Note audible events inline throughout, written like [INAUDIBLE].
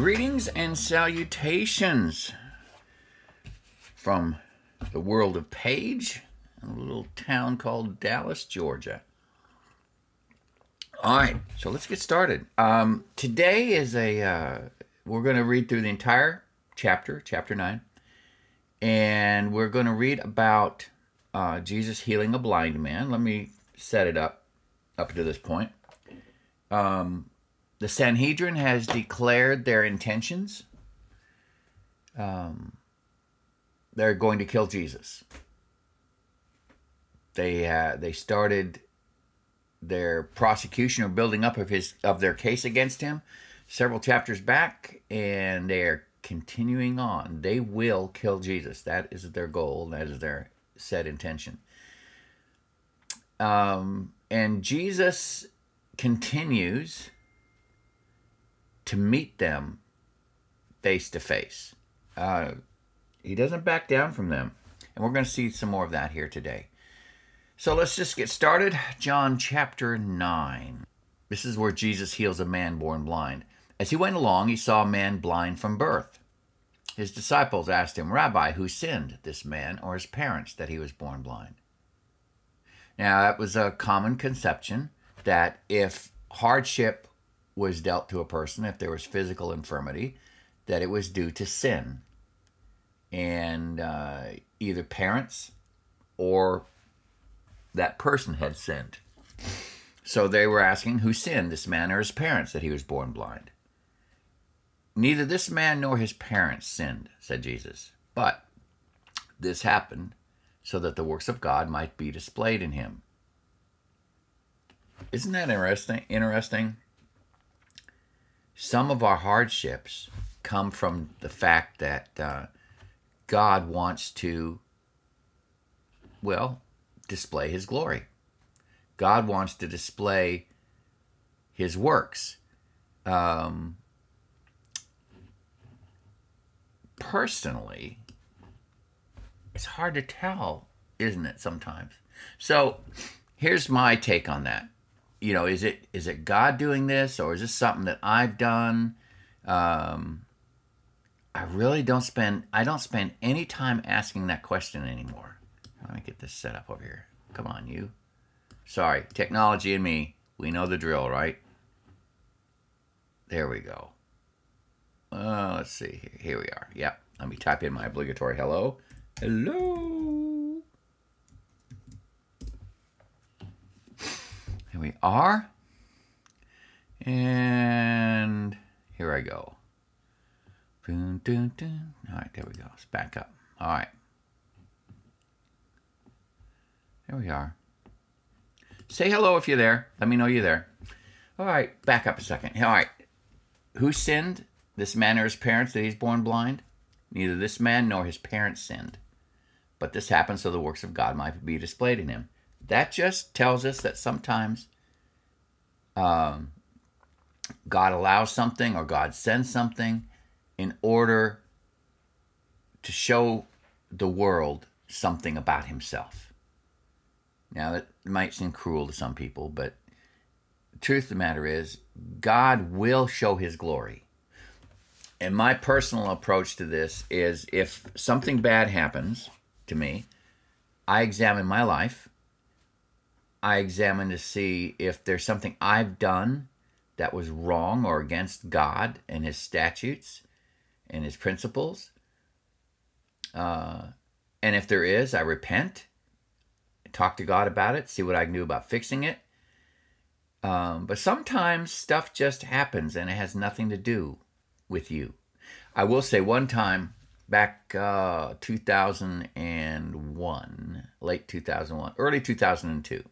Greetings and salutations from the world of Paige, little town called Dallas, Georgia. All right, so let's get started. Um, today is a, uh, we're going to read through the entire chapter, chapter 9, and we're going to read about uh, Jesus healing a blind man. Let me set it up up to this point. Um, the Sanhedrin has declared their intentions. Um, they're going to kill Jesus. They uh, they started their prosecution or building up of his of their case against him several chapters back, and they are continuing on. They will kill Jesus. That is their goal. That is their set intention. Um, and Jesus continues to meet them face to face. Uh, he doesn't back down from them. And we're going to see some more of that here today. So let's just get started. John chapter 9. This is where Jesus heals a man born blind. As he went along, he saw a man blind from birth. His disciples asked him, Rabbi, who sinned, this man or his parents, that he was born blind? Now, that was a common conception that if hardship was dealt to a person if there was physical infirmity, that it was due to sin. And uh, either parents or that person had sinned. So they were asking who sinned, this man or his parents, that he was born blind. Neither this man nor his parents sinned, said Jesus, but this happened so that the works of God might be displayed in him. Isn't that interesting? Interesting some of our hardships come from the fact that uh, God wants to, well, display His glory. God wants to display His works. Um, personally, it's hard to tell, isn't it, sometimes? So here's my take on that you know, is it is it God doing this or is this something that I've done? Um, I really don't spend I don't spend any time asking that question anymore. Let me get this set up over here. Come on, you. Sorry, technology and me, we know the drill, right? There we go. Uh, let's see. Here, we are. Yep. Let me type in my obligatory hello. Hello. Here we are. And here I go. Dun, dun, dun. All right, there we go. Let's back up. All right. There we are. Say hello if you're there. Let me know you're there. All right, back up a second. All right. Who sinned? This man or his parents that he's born blind? Neither this man nor his parents sinned. But this happened so the works of God might be displayed in him. That just tells us that sometimes um, God allows something or God sends something in order to show the world something about himself. Now, that might seem cruel to some people, but the truth of the matter is, God will show his glory. And my personal approach to this is if something bad happens to me, I examine my life I examine to see if there's something I've done that was wrong or against God and His statutes and His principles. Uh, and if there is, I repent, talk to God about it, see what I can do about fixing it. Um, but sometimes stuff just happens and it has nothing to do with you. I will say one time back uh, 2001, late 2001, early 2002.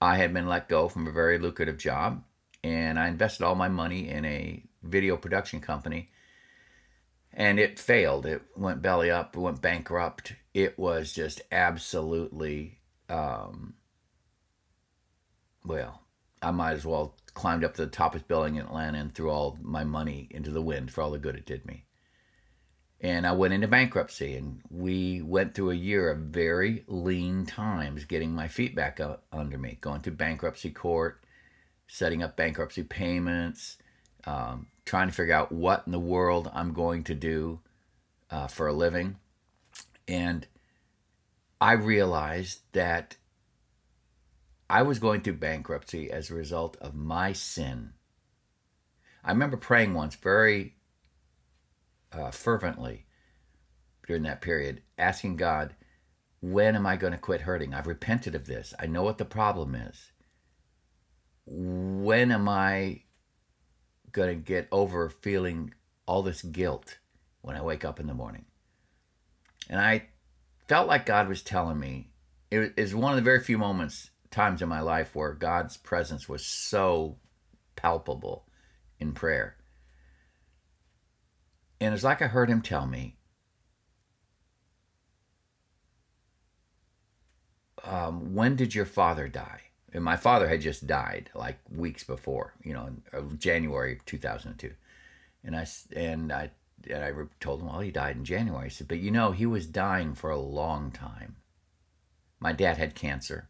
I had been let go from a very lucrative job, and I invested all my money in a video production company. And it failed. It went belly up, it went bankrupt. It was just absolutely, um, well, I might as well climbed up to the topest building in Atlanta and threw all my money into the wind for all the good it did me. And I went into bankruptcy, and we went through a year of very lean times getting my feet back up under me, going to bankruptcy court, setting up bankruptcy payments, um, trying to figure out what in the world I'm going to do uh, for a living. And I realized that I was going through bankruptcy as a result of my sin. I remember praying once very uh, fervently during that period, asking God, when am I going to quit hurting? I've repented of this. I know what the problem is. When am I going to get over feeling all this guilt when I wake up in the morning? And I felt like God was telling me, it is one of the very few moments, times in my life where God's presence was so palpable in prayer. And it's like I heard him tell me, um, when did your father die? And my father had just died like weeks before, you know, in uh, January 2002. And I, and I, and I told him, well, he died in January. I said, but you know, he was dying for a long time. My dad had cancer.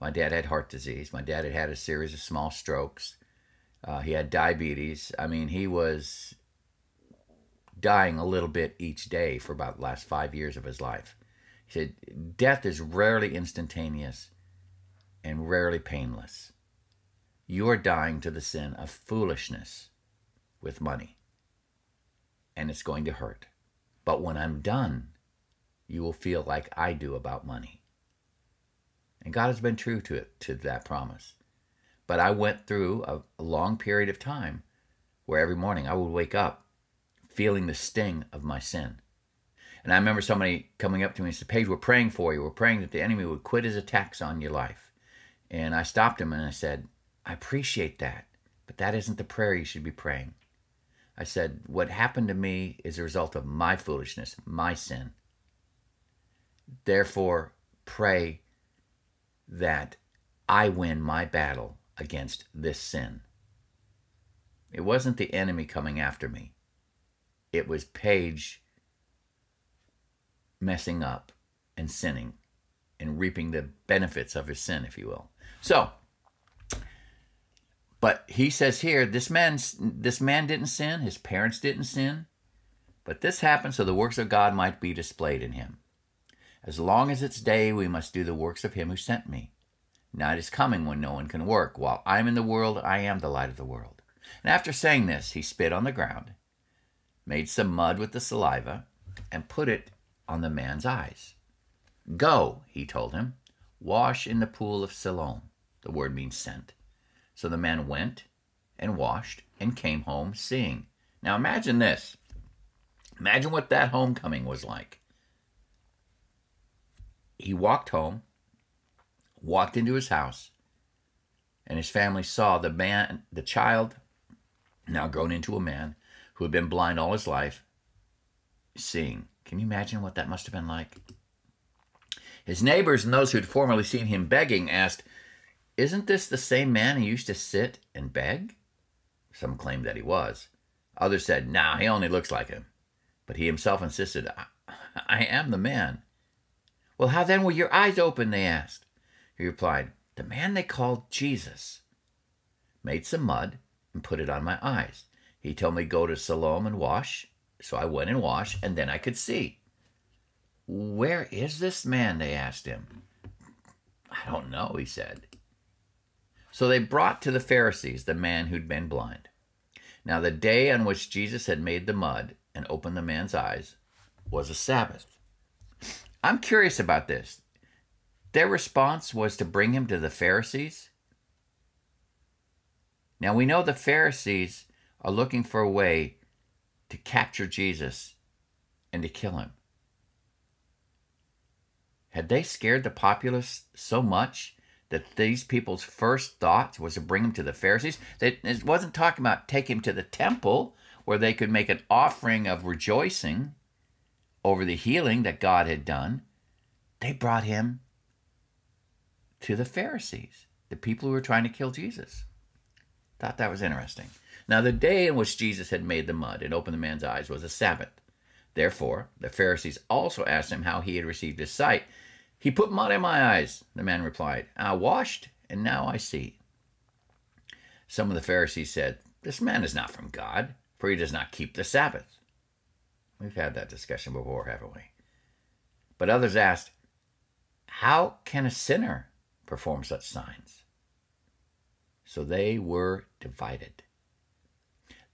My dad had heart disease. My dad had had a series of small strokes. Uh, he had diabetes. I mean, he was dying a little bit each day for about the last five years of his life. He said, Death is rarely instantaneous and rarely painless. You are dying to the sin of foolishness with money, and it's going to hurt. But when I'm done, you will feel like I do about money. And God has been true to it, to that promise. But I went through a, a long period of time where every morning I would wake up feeling the sting of my sin. And I remember somebody coming up to me and said, Paige, we're praying for you. We're praying that the enemy would quit his attacks on your life. And I stopped him and I said, I appreciate that, but that isn't the prayer you should be praying. I said, What happened to me is a result of my foolishness, my sin. Therefore, pray that I win my battle against this sin. It wasn't the enemy coming after me, it was Paige messing up and sinning and reaping the benefits of his sin, if you will. So, but he says here, this man, this man didn't sin, his parents didn't sin, but this happened so the works of God might be displayed in him. As long as it's day, we must do the works of him who sent me. Night is coming when no one can work. While I'm in the world, I am the light of the world. And after saying this, he spit on the ground, made some mud with the saliva, and put it on the man's eyes. Go, he told him, wash in the pool of Siloam. The word means sent. So the man went and washed and came home seeing. Now imagine this. Imagine what that homecoming was like. He walked home, walked into his house, and his family saw the man, the child, now grown into a man who had been blind all his life, seeing. Can you imagine what that must have been like? His neighbors and those who had formerly seen him begging asked, Isn't this the same man who used to sit and beg? Some claimed that he was. Others said, Nah, he only looks like him. But he himself insisted, I, I am the man. Well, how then were your eyes open? They asked. He replied, The man they called Jesus made some mud and put it on my eyes. He told me go to Siloam and wash. So I went and washed, and then I could see. Where is this man? They asked him. I don't know, he said. So they brought to the Pharisees the man who'd been blind. Now, the day on which Jesus had made the mud and opened the man's eyes was a Sabbath. I'm curious about this. Their response was to bring him to the Pharisees. Now we know the Pharisees are looking for a way to capture Jesus and to kill him. Had they scared the populace so much that these people's first thoughts was to bring him to the Pharisees? That it wasn't talking about take him to the temple where they could make an offering of rejoicing over the healing that God had done, they brought him to the Pharisees, the people who were trying to kill Jesus. Thought that was interesting. Now, the day in which Jesus had made the mud and opened the man's eyes was a Sabbath. Therefore, the Pharisees also asked him how he had received his sight. He put mud in my eyes, the man replied. I washed, and now I see. Some of the Pharisees said, This man is not from God, for he does not keep the Sabbath. We've had that discussion before, haven't we? But others asked, How can a sinner perform such signs? So they were divided.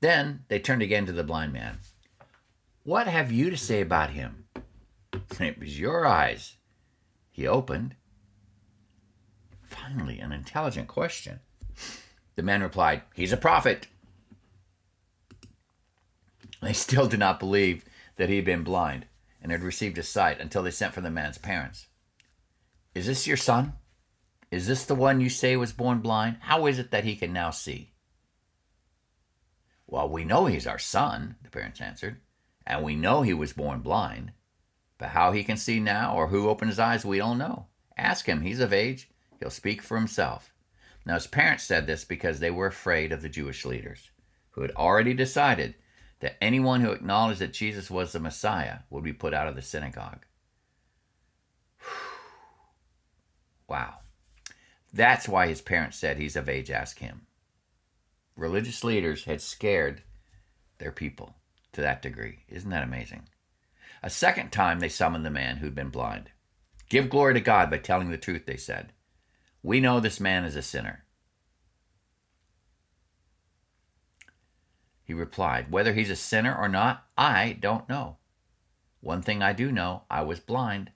Then they turned again to the blind man. What have you to say about him? It was your eyes. He opened. Finally, an intelligent question. The man replied, He's a prophet. They still did not believe that he had been blind and had received his sight until they sent for the man's parents. Is this your son? Is this the one you say was born blind? How is it that he can now see? Well, we know he's our son, the parents answered, and we know he was born blind. But how he can see now or who opened his eyes, we don't know. Ask him, he's of age, he'll speak for himself. Now, his parents said this because they were afraid of the Jewish leaders, who had already decided that anyone who acknowledged that Jesus was the Messiah would be put out of the synagogue. [SIGHS] wow. That's why his parents said he's of age, ask him. Religious leaders had scared their people to that degree. Isn't that amazing? A second time they summoned the man who'd been blind. Give glory to God by telling the truth, they said. We know this man is a sinner. He replied, Whether he's a sinner or not, I don't know. One thing I do know I was blind,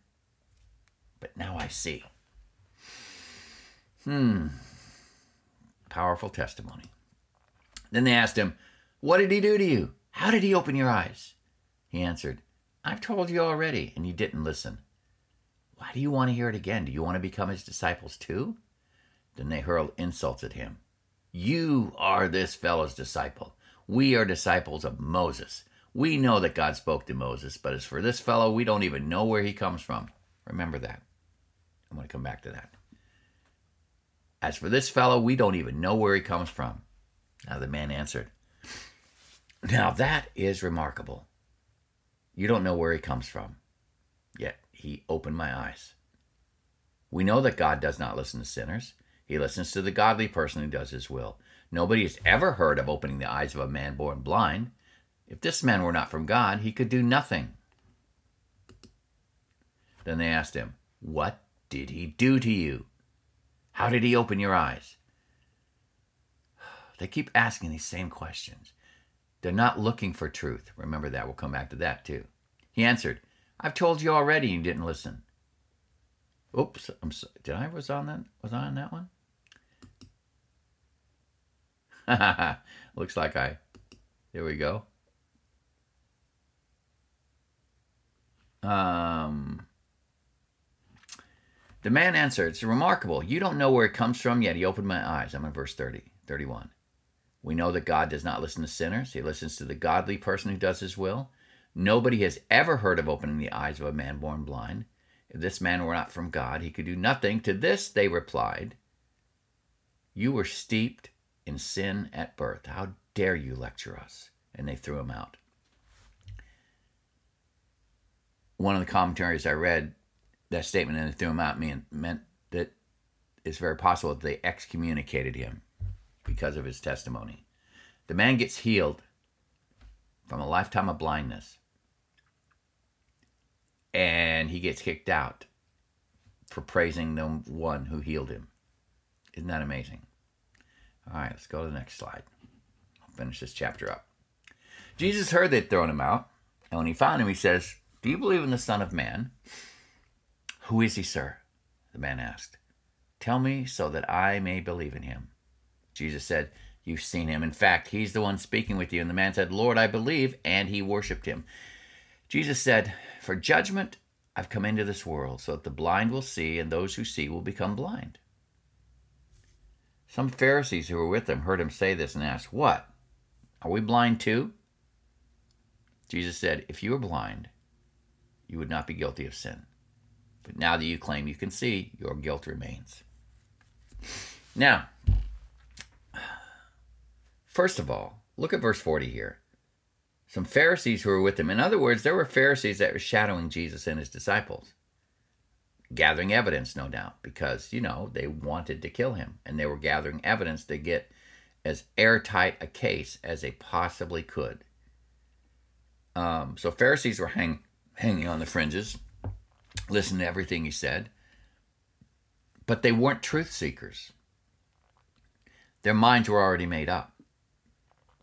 but now I see. Hmm. Powerful testimony. Then they asked him, What did he do to you? How did he open your eyes? He answered, I've told you already, and you didn't listen. Why do you want to hear it again? Do you want to become his disciples too? Then they hurled insults at him. You are this fellow's disciple. We are disciples of Moses. We know that God spoke to Moses, but as for this fellow, we don't even know where he comes from. Remember that. I'm going to come back to that. As for this fellow, we don't even know where he comes from. Now the man answered, Now that is remarkable. You don't know where he comes from. Yet he opened my eyes. We know that God does not listen to sinners. He listens to the godly person who does his will. Nobody has ever heard of opening the eyes of a man born blind. If this man were not from God, he could do nothing. Then they asked him, What did he do to you? How did he open your eyes? [SIGHS] They keep asking these same questions. They're not looking for truth. Remember that. We'll come back to that too. He answered, I've told you already you didn't listen. Oops, I'm so, did I was on that was I on that one? [LAUGHS] Looks like I there we go. Um the man answered, It's remarkable. You don't know where it comes from, yet he opened my eyes. I'm in verse 30, 31. We know that God does not listen to sinners, He listens to the godly person who does His will. Nobody has ever heard of opening the eyes of a man born blind. If this man were not from God, he could do nothing. To this they replied, You were steeped in sin at birth. How dare you lecture us? And they threw him out. One of the commentaries I read, that statement and they threw him out mean, meant that it's very possible that they excommunicated him because of his testimony. The man gets healed from a lifetime of blindness. And he gets kicked out for praising the one who healed him. Isn't that amazing? All right, let's go to the next slide. I'll finish this chapter up. Jesus heard they'd thrown him out, and when he found him, he says, Do you believe in the Son of Man? Who is he, sir? The man asked. Tell me so that I may believe in him. Jesus said, You've seen him. In fact, he's the one speaking with you. And the man said, Lord, I believe. And he worshiped him. Jesus said, For judgment I've come into this world, so that the blind will see, and those who see will become blind. Some Pharisees who were with him heard him say this and asked, What? Are we blind too? Jesus said, If you were blind, you would not be guilty of sin. But now that you claim you can see, your guilt remains. Now, first of all, look at verse 40 here. Some Pharisees who were with him. In other words, there were Pharisees that were shadowing Jesus and his disciples, gathering evidence, no doubt, because, you know, they wanted to kill him. And they were gathering evidence to get as airtight a case as they possibly could. Um, so Pharisees were hang, hanging on the fringes, listening to everything he said, but they weren't truth seekers. Their minds were already made up.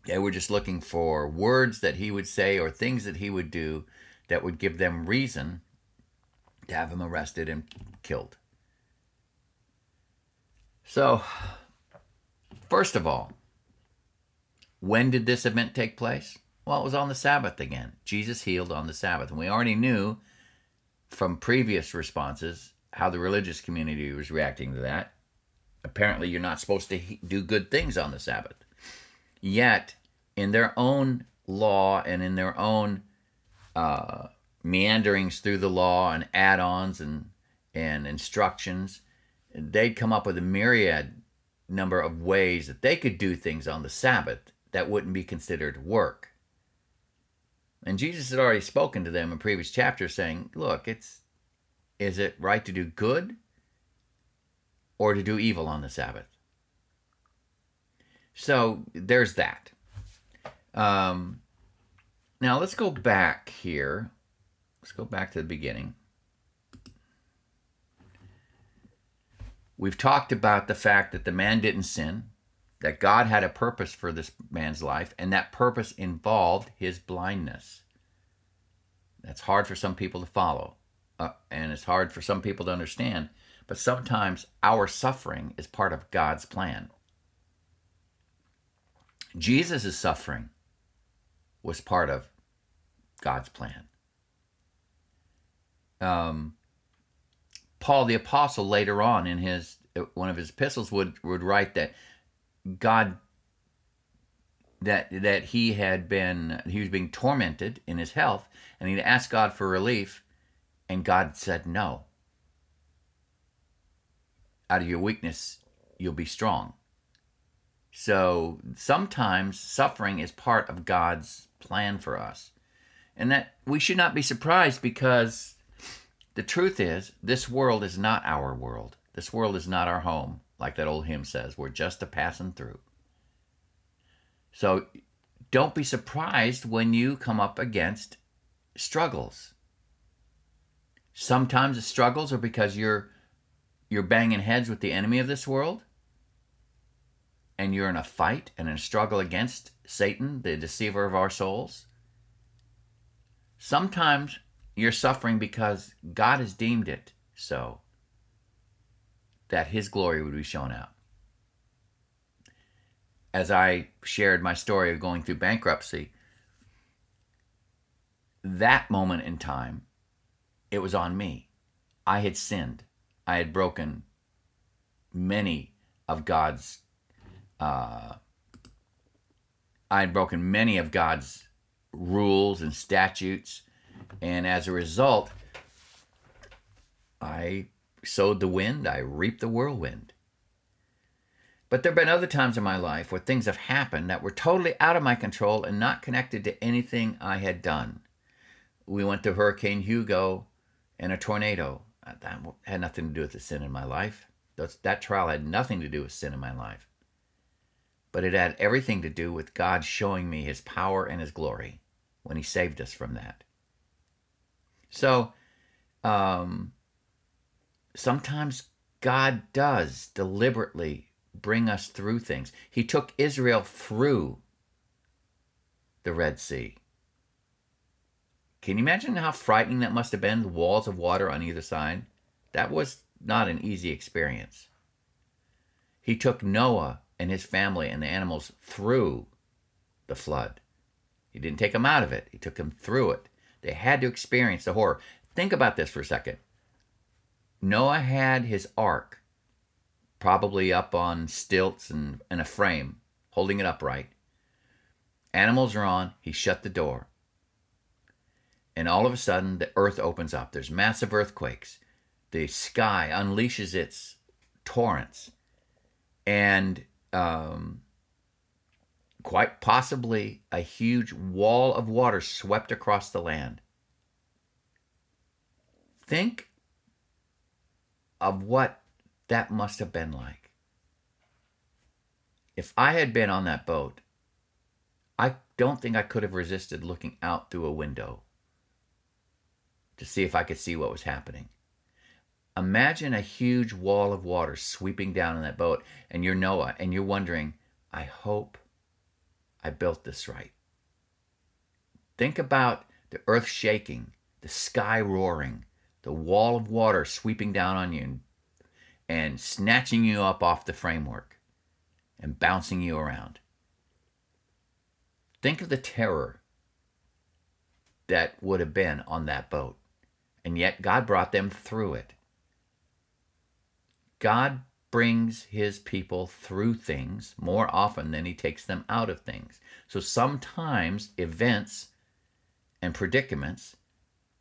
They were just looking for words that he would say or things that he would do that would give them reason to have him arrested and killed. So, first of all, when did this event take place? Well, it was on the Sabbath again. Jesus healed on the Sabbath. And we already knew from previous responses how the religious community was reacting to that. Apparently, you're not supposed to do good things on the Sabbath. Yet, in their own law and in their own uh, meanderings through the law and add-ons and and instructions, they'd come up with a myriad number of ways that they could do things on the Sabbath that wouldn't be considered work. And Jesus had already spoken to them in previous chapters saying, look, it's is it right to do good or to do evil on the Sabbath? So there's that. Um, now let's go back here. Let's go back to the beginning. We've talked about the fact that the man didn't sin, that God had a purpose for this man's life, and that purpose involved his blindness. That's hard for some people to follow, uh, and it's hard for some people to understand, but sometimes our suffering is part of God's plan. Jesus' suffering was part of God's plan. Um, Paul the apostle later on in his one of his epistles would would write that God that that he had been he was being tormented in his health and he'd asked God for relief and God said no. Out of your weakness you'll be strong. So sometimes suffering is part of God's plan for us. And that we should not be surprised because the truth is this world is not our world. This world is not our home like that old hymn says. We're just a passing through. So don't be surprised when you come up against struggles. Sometimes the struggles are because you're you're banging heads with the enemy of this world and you're in a fight and in a struggle against Satan, the deceiver of our souls. Sometimes you're suffering because God has deemed it so that his glory would be shown out. As I shared my story of going through bankruptcy, that moment in time, it was on me. I had sinned. I had broken many of God's. Uh, I had broken many of God's rules and statutes, and as a result, I sowed the wind, I reaped the whirlwind. But there have been other times in my life where things have happened that were totally out of my control and not connected to anything I had done. We went through Hurricane Hugo and a tornado. Uh, that had nothing to do with the sin in my life. That trial had nothing to do with sin in my life. But it had everything to do with God showing me his power and his glory when he saved us from that. So, um, sometimes God does deliberately bring us through things. He took Israel through the Red Sea. Can you imagine how frightening that must have been? The walls of water on either side. That was not an easy experience. He took Noah and his family and the animals through the flood. He didn't take them out of it, he took them through it. They had to experience the horror. Think about this for a second. Noah had his ark probably up on stilts and, and a frame, holding it upright. Animals are on. He shut the door. And all of a sudden, the earth opens up. There's massive earthquakes. The sky unleashes its torrents. And um, quite possibly a huge wall of water swept across the land. Think of what that must have been like. If I had been on that boat, I don't think I could have resisted looking out through a window to see if I could see what was happening. Imagine a huge wall of water sweeping down in that boat, and you're Noah, and you're wondering, I hope I built this right. Think about the earth shaking, the sky roaring, the wall of water sweeping down on you and snatching you up off the framework and bouncing you around. Think of the terror that would have been on that boat. And yet God brought them through it. God brings his people through things more often than he takes them out of things. So sometimes events and predicaments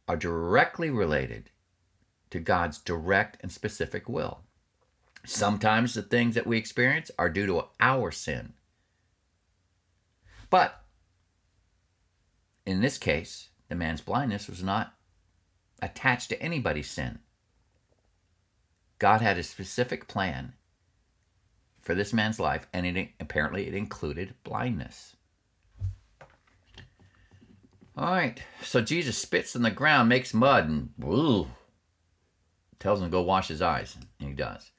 are directly related to God's direct and specific will. Sometimes the things that we experience are due to our sin. But in this case, the man's blindness was not attached to anybody's sin. God had a specific plan for this man's life, and it apparently it included blindness. All right, so Jesus spits in the ground, makes mud, and tells him to go wash his eyes, and he does.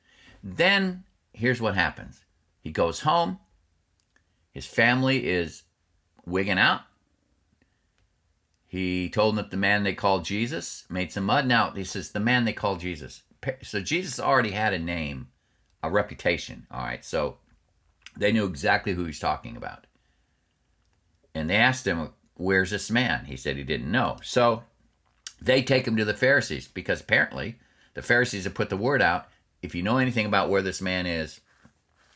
Then here's what happens: he goes home. His family is wigging out. He told them that the man they called Jesus made some mud. Now he says the man they called Jesus so Jesus already had a name, a reputation. All right, so they knew exactly who he's talking about. And they asked him, Where's this man? He said he didn't know. So they take him to the Pharisees because apparently the Pharisees have put the word out if you know anything about where this man is,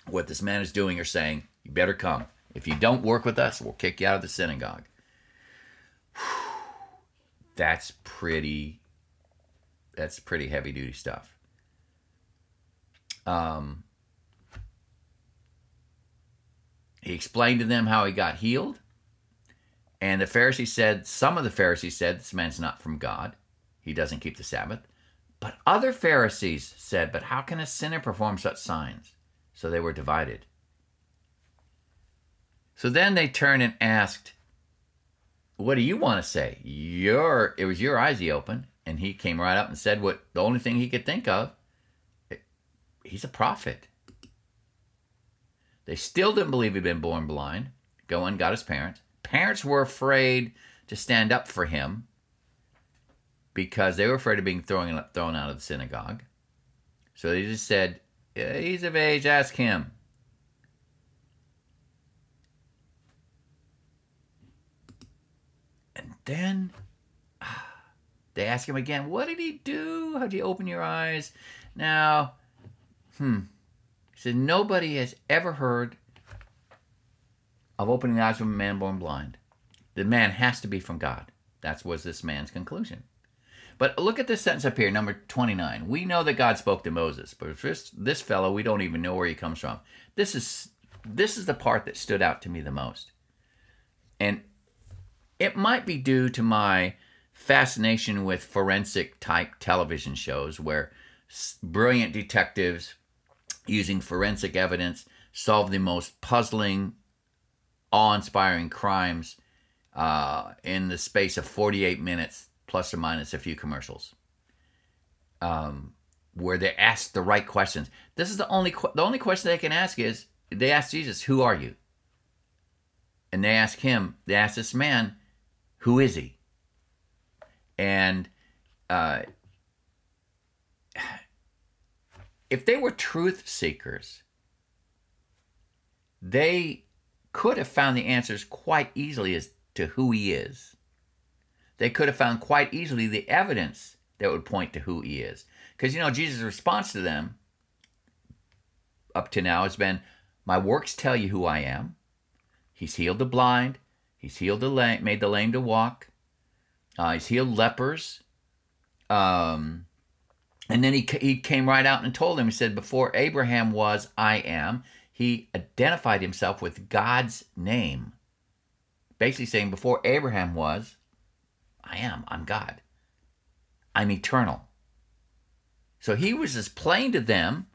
what this man is doing or saying, you better come. If you don't work with us, we'll kick you out of the synagogue. That's pretty that's pretty heavy duty stuff. Um, he explained to them how he got healed. And the Pharisees said, some of the Pharisees said, this man's not from God. He doesn't keep the Sabbath. But other Pharisees said, but how can a sinner perform such signs? So they were divided. So then they turned and asked, what do you want to say? Your, it was your eyes he opened. And he came right up and said what the only thing he could think of. He's a prophet. They still didn't believe he'd been born blind. Go and got his parents. Parents were afraid to stand up for him because they were afraid of being thrown, thrown out of the synagogue. So they just said, yeah, He's of age, ask him. And then they ask him again, What did he do? How'd you open your eyes? Now, hmm. He said, Nobody has ever heard of opening the eyes of a man born blind. The man has to be from God. That was this man's conclusion. But look at this sentence up here, number 29. We know that God spoke to Moses, but this, this fellow, we don't even know where he comes from. This is this is the part that stood out to me the most. And it might be due to my fascination with forensic type television shows where brilliant detectives using forensic evidence solve the most puzzling, awe inspiring crimes uh, in the space of 48 minutes, plus or minus a few commercials. Um, where they ask the right questions. This is the only the only question they can ask is they ask Jesus, "Who are you?" And they ask him, they ask this man, "Who is he?" And uh, [SIGHS] if they were truth seekers, they could have found the answers quite easily as to who he is. They could have found quite easily the evidence that would point to who he is. Because, you know, Jesus' response to them up to now has been, My works tell you who I am. He's healed the blind, he's healed the lame, made the lame to walk, Uh, he's healed lepers. Um, and then he, he came right out and told him, he said, Before Abraham was, I am. He identified himself with God's name. Basically saying, Before Abraham was, I am. I'm God. I'm eternal. So he was as plain to them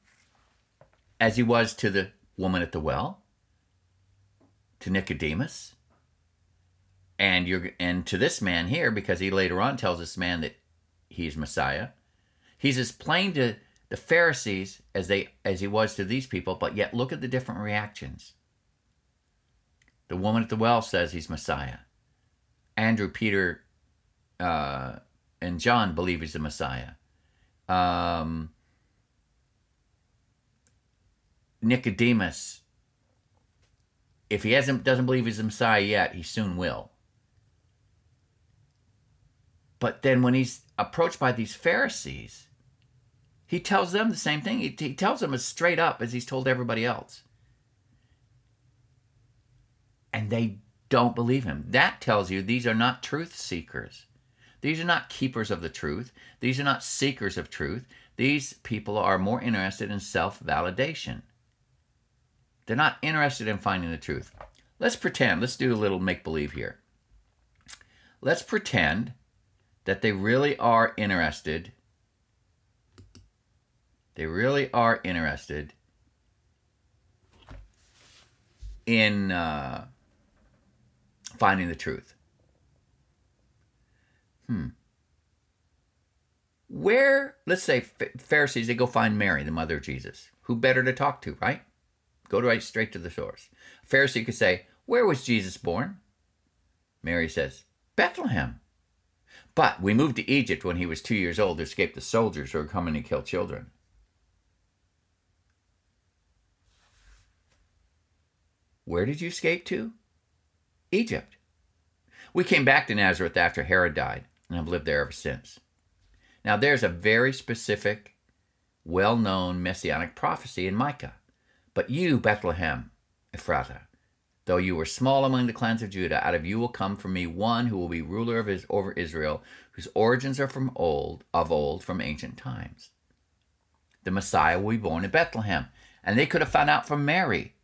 as he was to the woman at the well, to Nicodemus, and you're and to this man here, because he later on tells this man that he's Messiah. He's as plain to the Pharisees as they as he was to these people, but yet look at the different reactions. The woman at the well says he's Messiah. Andrew, Peter, uh, and John believe he's the Messiah. Um, Nicodemus, if he hasn't doesn't believe he's the Messiah yet, he soon will. But then when he's approached by these Pharisees, he tells them the same thing. He, he tells them as straight up as he's told everybody else. And they don't believe him. That tells you these are not truth seekers. These are not keepers of the truth. These are not seekers of truth. These people are more interested in self validation. They're not interested in finding the truth. Let's pretend, let's do a little make believe here. Let's pretend that they really are interested. They really are interested in uh, finding the truth. Hmm. Where, let's say, Pharisees, they go find Mary, the mother of Jesus. Who better to talk to, right? Go right straight to the source. A Pharisee could say, Where was Jesus born? Mary says, Bethlehem. But we moved to Egypt when he was two years old to escape the soldiers who were coming to kill children. Where did you escape to? Egypt. We came back to Nazareth after Herod died and have lived there ever since. Now, there's a very specific, well known messianic prophecy in Micah. But you, Bethlehem, Ephrathah, though you were small among the clans of Judah, out of you will come for me one who will be ruler of his, over Israel, whose origins are from old, of old, from ancient times. The Messiah will be born in Bethlehem. And they could have found out from Mary.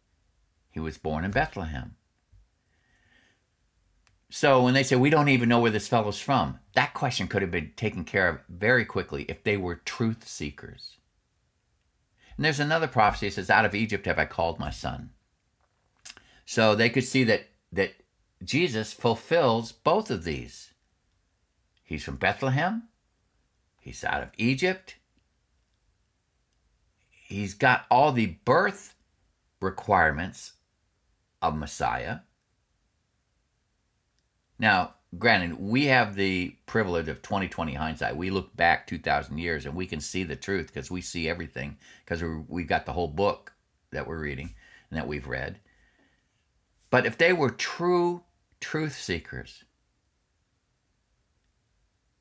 He was born in Bethlehem. So when they say we don't even know where this fellow's from, that question could have been taken care of very quickly if they were truth seekers. And there's another prophecy that says, Out of Egypt have I called my son. So they could see that, that Jesus fulfills both of these. He's from Bethlehem, he's out of Egypt, he's got all the birth requirements of Messiah. Now, granted, we have the privilege of 2020 hindsight. We look back 2,000 years and we can see the truth because we see everything because we've got the whole book that we're reading and that we've read. But if they were true truth seekers,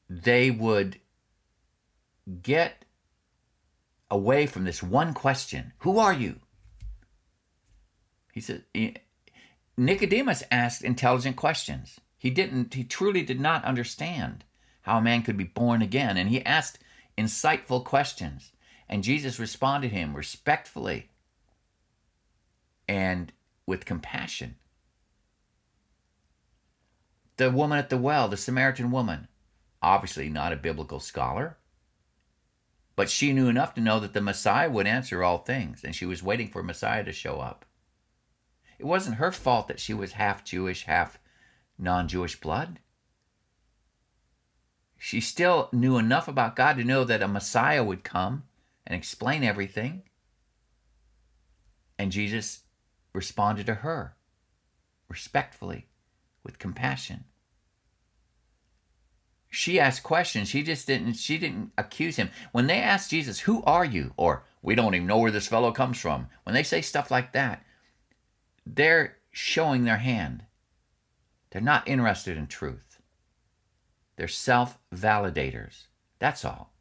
they would get away from this one question Who are you? He said, eh, Nicodemus asked intelligent questions. He didn't, he truly did not understand how a man could be born again. And he asked insightful questions. And Jesus responded to him respectfully and with compassion. The woman at the well, the Samaritan woman, obviously not a biblical scholar, but she knew enough to know that the Messiah would answer all things, and she was waiting for Messiah to show up. It wasn't her fault that she was half Jewish, half non Jewish blood. She still knew enough about God to know that a Messiah would come and explain everything. And Jesus responded to her respectfully, with compassion. She asked questions. She just didn't she didn't accuse him. When they asked Jesus, "Who are you?" or "We don't even know where this fellow comes from." When they say stuff like that, they're showing their hand. They're not interested in truth. They're self validators. That's all.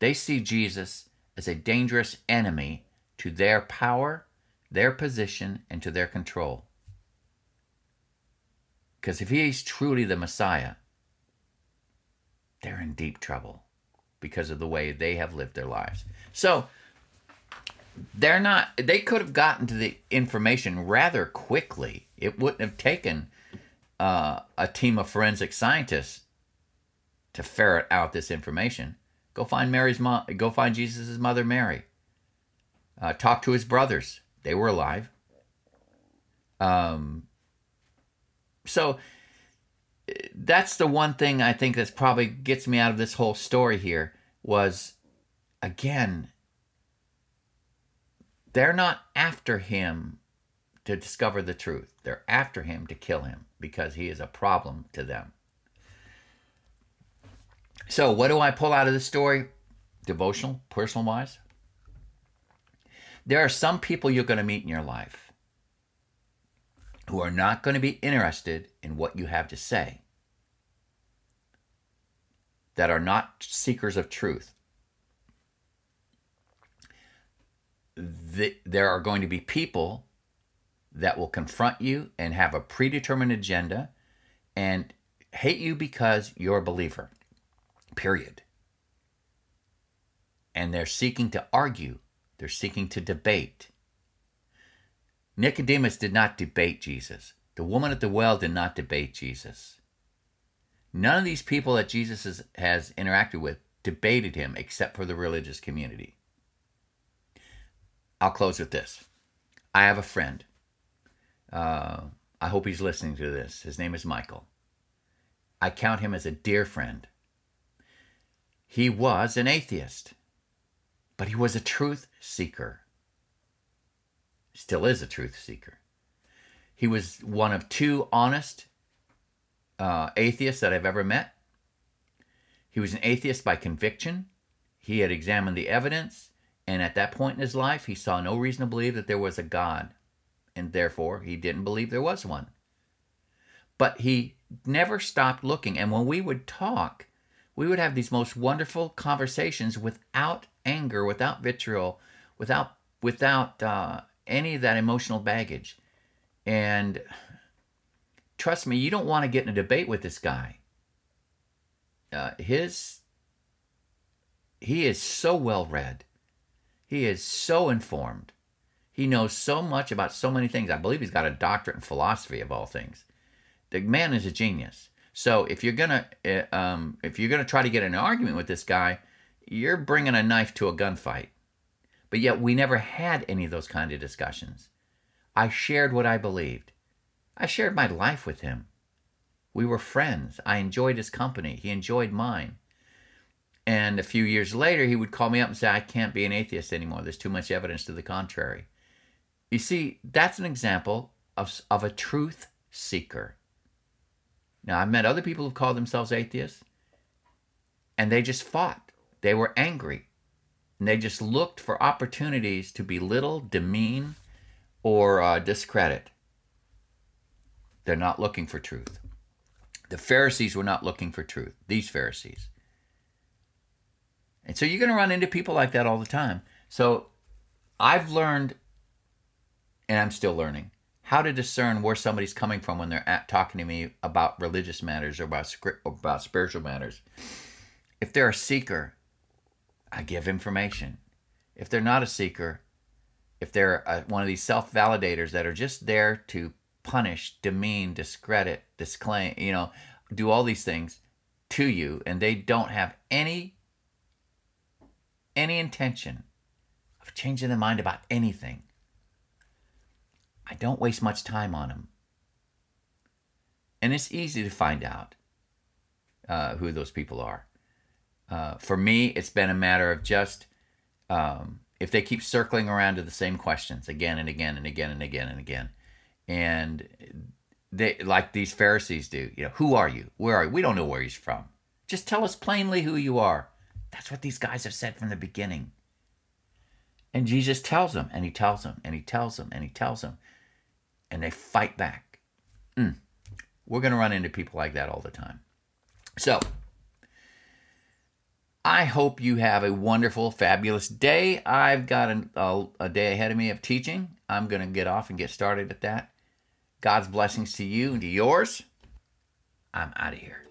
They see Jesus as a dangerous enemy to their power, their position, and to their control. Because if he is truly the Messiah, they're in deep trouble because of the way they have lived their lives. So they're not, they could have gotten to the information rather quickly. It wouldn't have taken uh, a team of forensic scientists to ferret out this information. Go find Mary's mom, go find Jesus' mother Mary. Uh, talk to his brothers. They were alive. Um, so that's the one thing I think that's probably gets me out of this whole story here was again they're not after him to discover the truth. They're after him to kill him because he is a problem to them. So, what do I pull out of this story? Devotional, personal wise? There are some people you're going to meet in your life who are not going to be interested in what you have to say, that are not seekers of truth. The, there are going to be people that will confront you and have a predetermined agenda and hate you because you're a believer. Period. And they're seeking to argue, they're seeking to debate. Nicodemus did not debate Jesus. The woman at the well did not debate Jesus. None of these people that Jesus has, has interacted with debated him except for the religious community. I'll close with this. I have a friend. Uh, I hope he's listening to this. His name is Michael. I count him as a dear friend. He was an atheist, but he was a truth seeker. Still is a truth seeker. He was one of two honest uh, atheists that I've ever met. He was an atheist by conviction. He had examined the evidence, and at that point in his life, he saw no reason to believe that there was a God, and therefore he didn't believe there was one. But he never stopped looking, and when we would talk, we would have these most wonderful conversations without anger, without vitriol, without without uh, any of that emotional baggage. And trust me, you don't want to get in a debate with this guy. Uh, his he is so well read. He is so informed. He knows so much about so many things. I believe he's got a doctorate in philosophy of all things. The man is a genius. So if you're gonna uh, um, if you're gonna try to get an argument with this guy, you're bringing a knife to a gunfight. But yet we never had any of those kind of discussions. I shared what I believed. I shared my life with him. We were friends. I enjoyed his company. He enjoyed mine. And a few years later, he would call me up and say, I can't be an atheist anymore. There's too much evidence to the contrary. You see, that's an example of, of a truth seeker. Now, I've met other people who've called themselves atheists, and they just fought. They were angry. And they just looked for opportunities to belittle, demean, or uh, discredit. They're not looking for truth. The Pharisees were not looking for truth, these Pharisees. And so you're going to run into people like that all the time. So I've learned, and I'm still learning, how to discern where somebody's coming from when they're at, talking to me about religious matters or about or about spiritual matters. If they're a seeker, I give information. If they're not a seeker, if they're a, one of these self validators that are just there to punish, demean, discredit, disclaim, you know, do all these things to you, and they don't have any any intention of changing their mind about anything, I don't waste much time on them. And it's easy to find out uh, who those people are. Uh, for me, it's been a matter of just um, if they keep circling around to the same questions again and again and again and again and again, and they like these Pharisees do. You know, who are you? Where are you? We don't know where he's from. Just tell us plainly who you are. That's what these guys have said from the beginning. And Jesus tells them, and he tells them, and he tells them, and he tells them and they fight back. Mm. We're going to run into people like that all the time. So, I hope you have a wonderful, fabulous day. I've got an, a, a day ahead of me of teaching. I'm going to get off and get started at that. God's blessings to you and to yours. I'm out of here.